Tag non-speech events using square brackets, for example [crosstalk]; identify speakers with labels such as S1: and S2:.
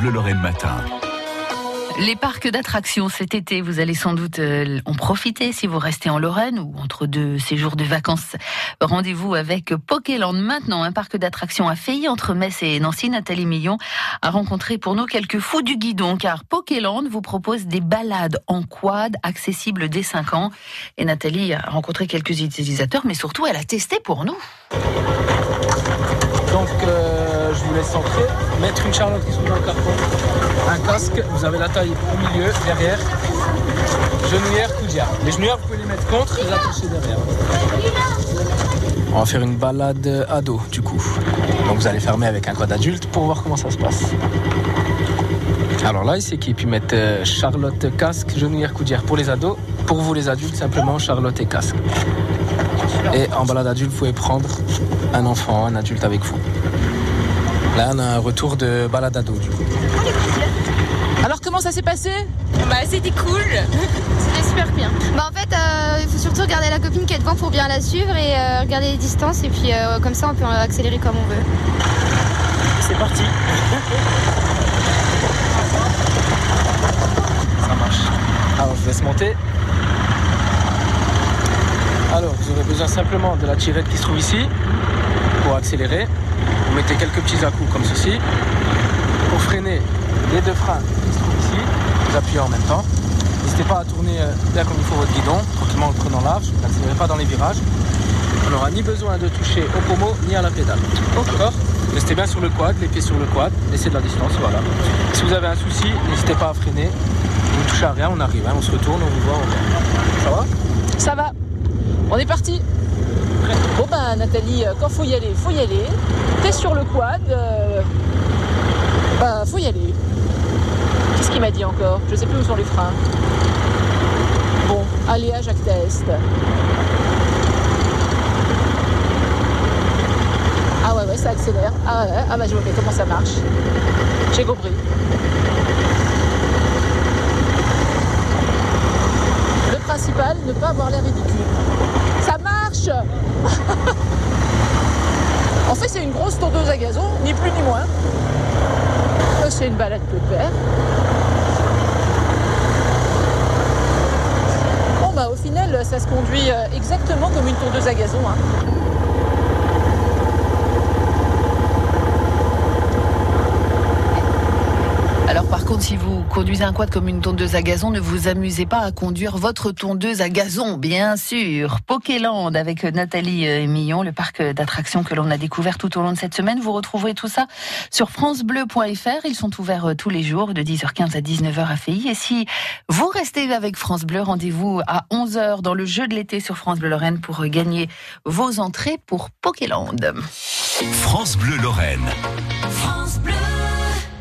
S1: Bleu Lorraine Matin.
S2: Les parcs d'attractions cet été, vous allez sans doute euh, en profiter si vous restez en Lorraine ou entre deux séjours de vacances. Rendez-vous avec Pokéland maintenant, un parc d'attractions à Feilly entre Metz et Nancy. Nathalie Millon a rencontré pour nous quelques fous du guidon car Pokéland vous propose des balades en quad accessibles dès 5 ans. Et Nathalie a rencontré quelques utilisateurs mais surtout elle a testé pour nous.
S3: Donc euh, je vous laisse entrer, mettre une charlotte qui se trouve dans le carton, un casque, vous avez la taille au milieu, derrière, genouillère, coudière. Les genouillères vous pouvez les mettre contre, les attacher derrière. On va faire une balade ado du coup. Donc vous allez fermer avec un code adulte pour voir comment ça se passe. Alors là, ils s'équipent, ils mettent euh, charlotte, casque, genouillère, coudière pour les ados. Pour vous les adultes, simplement charlotte et casque. Et en balade adulte, vous pouvez prendre un enfant, un adulte avec vous. Là, on a un retour de balade ado du coup.
S4: Alors comment ça s'est passé?
S5: Bah c'était cool, [laughs] c'était super bien.
S6: Bah en fait, euh, il faut surtout regarder la copine qui est devant pour bien la suivre et euh, regarder les distances et puis euh, comme ça on peut accélérer comme on veut.
S3: C'est parti. [laughs] Ça marche. Alors je laisse monter. Alors vous aurez besoin simplement de la tirette qui se trouve ici pour accélérer. Vous mettez quelques petits à-coups comme ceci. Pour freiner les deux freins qui se trouvent ici, vous appuyez en même temps. N'hésitez pas à tourner euh, bien comme il faut votre guidon, tranquillement en le prenant large, n'accélérez pas dans les virages. On n'aura ni besoin de toucher au pommeau ni à la pédale. D'accord Restez bien sur le quad, les pieds sur le quad, laissez de la distance, voilà. Si vous avez un souci, n'hésitez pas à freiner. Vous ne touchez à rien, on arrive, hein, on se retourne, on vous voit, on. Ça va
S4: Ça va. On est parti. Bon ben Nathalie, euh, quand faut y aller, faut y aller. T'es sur le quad. euh, Bah faut y aller. Qu'est-ce qu'il m'a dit encore? Je sais plus où sont les freins. Bon, allez à Jacques Test. Ah ouais ouais ça accélère. Ah ouais, ah bah je vois comment ça marche. J'ai compris. Le principal, ne pas avoir l'air ridicule. En fait, c'est une grosse tondeuse à gazon, ni plus ni moins. C'est une balade pépère. Bon, bah, au final, ça se conduit euh, exactement comme une tondeuse à gazon. hein.
S2: Par contre, si vous conduisez un quad comme une tondeuse à gazon, ne vous amusez pas à conduire votre tondeuse à gazon, bien sûr. Pokéland avec Nathalie euh, Millon, le parc d'attractions que l'on a découvert tout au long de cette semaine. Vous retrouverez tout ça sur francebleu.fr. Ils sont ouverts euh, tous les jours de 10h15 à 19h à Feilly. Et si vous restez avec France Bleu, rendez-vous à 11h dans le jeu de l'été sur France Bleu Lorraine pour euh, gagner vos entrées pour Pokéland.
S1: France Bleu Lorraine.
S5: France Bleu.